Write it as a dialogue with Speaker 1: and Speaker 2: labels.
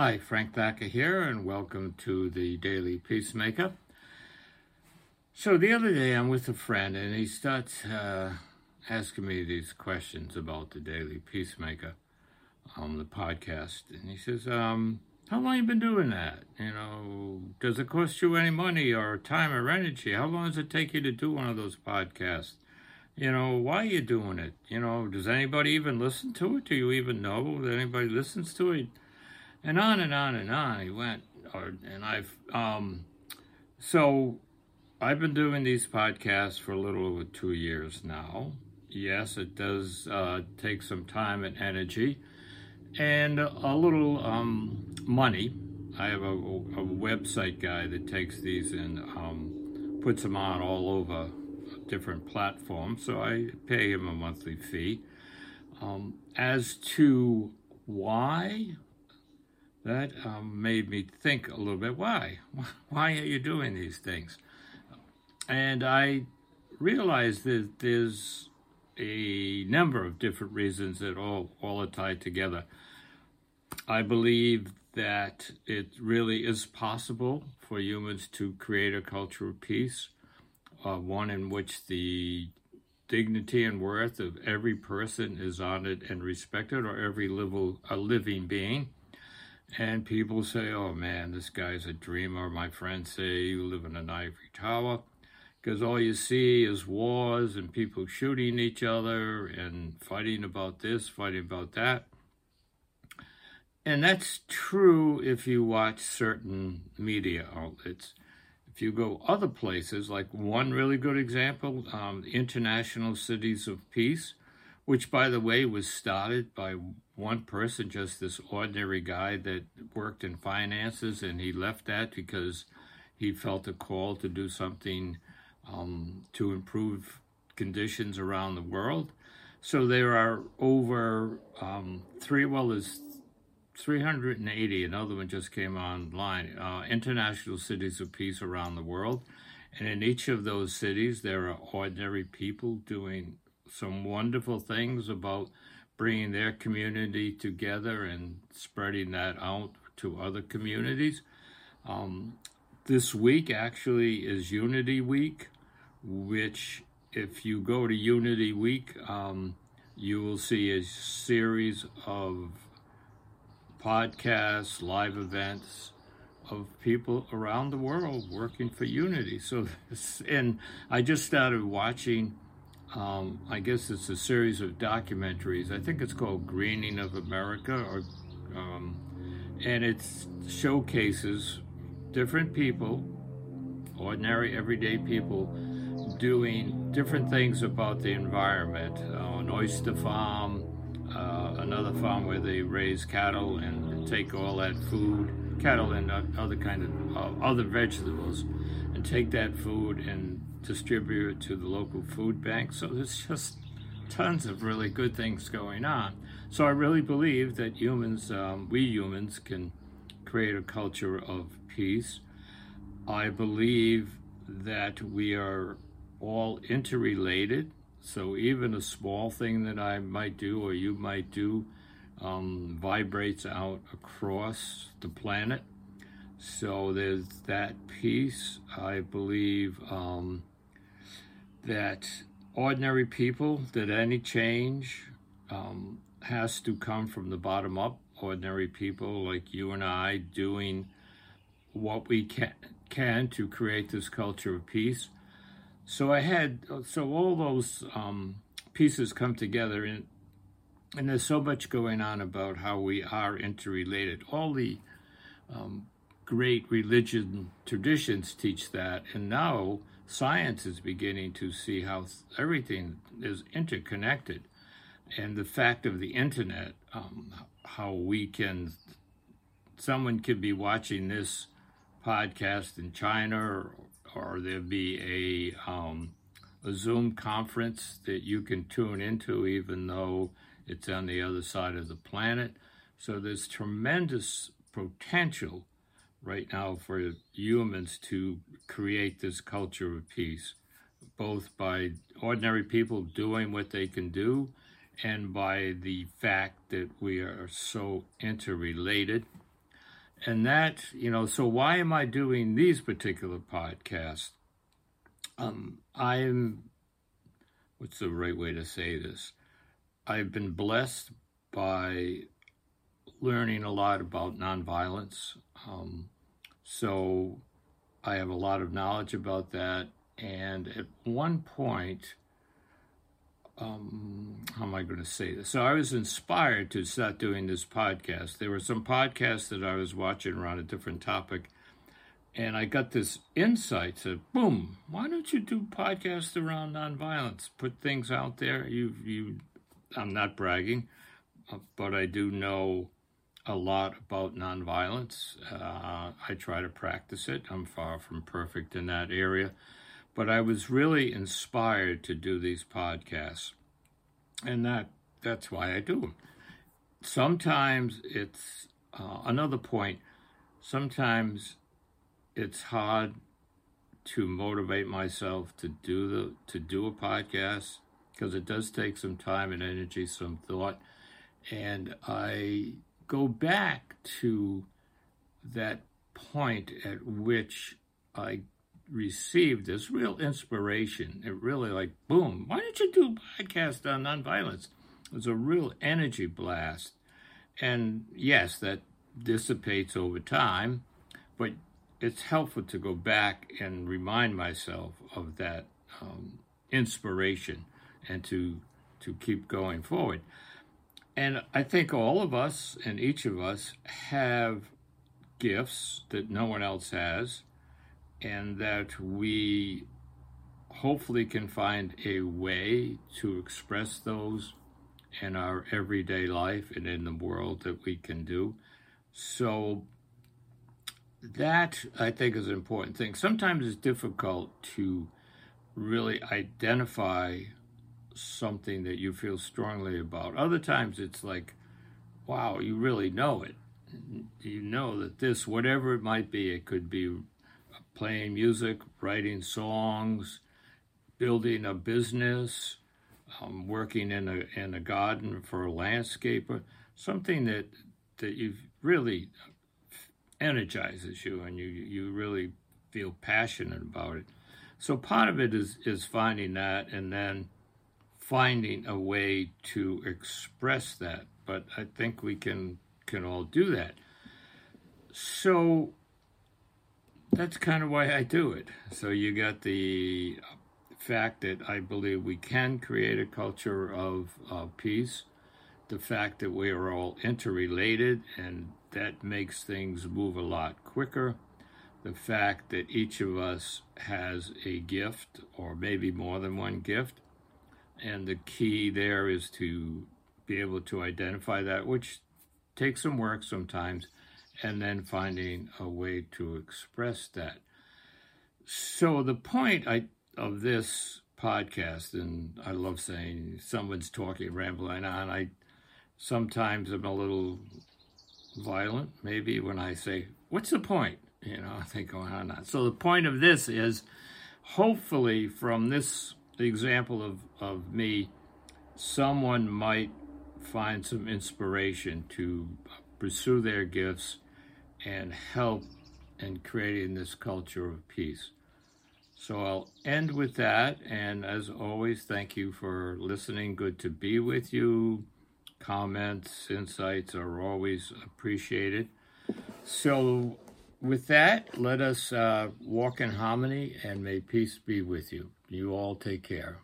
Speaker 1: Hi, Frank Thacker here, and welcome to the Daily Peacemaker. So, the other day I'm with a friend, and he starts uh, asking me these questions about the Daily Peacemaker, um, the podcast. And he says, um, How long you been doing that? You know, does it cost you any money or time or energy? How long does it take you to do one of those podcasts? You know, why are you doing it? You know, does anybody even listen to it? Do you even know that anybody listens to it? And on and on and on he went. Or, and I've, um, so I've been doing these podcasts for a little over two years now. Yes, it does uh, take some time and energy and a little um, money. I have a, a, website guy that takes these and um, puts them on all over different platforms, so I pay him a monthly fee. Um, as to why, that um, made me think a little bit why? Why are you doing these things? And I realized that there's a number of different reasons that all, all are tied together. I believe that it really is possible for humans to create a culture of peace uh, one in which the dignity and worth of every person is honored and respected, or every a living being. And people say, oh man, this guy's a dreamer. My friends say, you live in an ivory tower. Because all you see is wars and people shooting each other and fighting about this, fighting about that. And that's true if you watch certain media outlets. If you go other places, like one really good example, um, International Cities of Peace, which, by the way, was started by one person, just this ordinary guy that worked in finances, and he left that because he felt a call to do something um, to improve conditions around the world. So there are over um, three, well, there's 380, another one just came online, uh, international cities of peace around the world. And in each of those cities, there are ordinary people doing some wonderful things about bringing their community together and spreading that out to other communities. Um, this week actually is Unity Week, which, if you go to Unity Week, um, you will see a series of podcasts, live events of people around the world working for unity. So, and I just started watching. Um, I guess it's a series of documentaries. I think it's called Greening of America, or um, and it showcases different people, ordinary everyday people, doing different things about the environment. Uh, an oyster farm, uh, another farm where they raise cattle and take all that food, cattle and other kind of uh, other vegetables, and take that food and distribute it to the local food bank. So there's just tons of really good things going on. So I really believe that humans, um, we humans, can create a culture of peace. I believe that we are all interrelated so even a small thing that I might do or you might do um, vibrates out across the planet. So there's that piece. I believe um, that ordinary people, that any change um, has to come from the bottom up. Ordinary people like you and I doing what we can, can to create this culture of peace. So I had so all those um, pieces come together, and and there's so much going on about how we are interrelated. All the um, great religion traditions teach that, and now science is beginning to see how everything is interconnected, and the fact of the internet, um, how we can, someone could be watching this podcast in China or or there'll be a um, a Zoom conference that you can tune into, even though it's on the other side of the planet. So there's tremendous potential right now for humans to create this culture of peace, both by ordinary people doing what they can do and by the fact that we are so interrelated. And that, you know, so why am I doing these particular podcasts? Um, I'm, what's the right way to say this? I've been blessed by learning a lot about nonviolence. Um, so I have a lot of knowledge about that. And at one point, um, how am I going to say this? So I was inspired to start doing this podcast. There were some podcasts that I was watching around a different topic, and I got this insight. Said, "Boom! Why don't you do podcasts around nonviolence? Put things out there. You, you. I'm not bragging, uh, but I do know a lot about nonviolence. Uh, I try to practice it. I'm far from perfect in that area." but I was really inspired to do these podcasts, and that that's why I do them. Sometimes it's uh, another point. Sometimes it's hard to motivate myself to do the to do a podcast because it does take some time and energy, some thought, and I go back to that point at which I received this real inspiration. It really like, boom, why don't you do a podcast on nonviolence? It was a real energy blast. And yes, that dissipates over time, but it's helpful to go back and remind myself of that um, inspiration and to to keep going forward. And I think all of us and each of us have gifts that no one else has and that we hopefully can find a way to express those in our everyday life and in the world that we can do. So that I think is an important thing. Sometimes it's difficult to really identify something that you feel strongly about. Other times it's like, wow, you really know it. You know that this, whatever it might be, it could be playing music, writing songs, building a business, um, working in a in a garden for a landscaper, something that that you really energizes you and you you really feel passionate about it. So part of it is is finding that and then finding a way to express that. But I think we can can all do that. So that's kind of why I do it. So you got the fact that I believe we can create a culture of, of peace, the fact that we are all interrelated and that makes things move a lot quicker, the fact that each of us has a gift or maybe more than one gift, and the key there is to be able to identify that, which takes some work sometimes and then finding a way to express that. So the point I, of this podcast, and I love saying someone's talking, rambling on. I sometimes am a little violent, maybe when I say, "What's the point?" You know, I think oh, going on. on. So the point of this is, hopefully, from this example of of me, someone might find some inspiration to pursue their gifts and help in creating this culture of peace. So I'll end with that. And as always, thank you for listening. Good to be with you. Comments, insights are always appreciated. So, with that, let us uh, walk in harmony and may peace be with you. You all take care.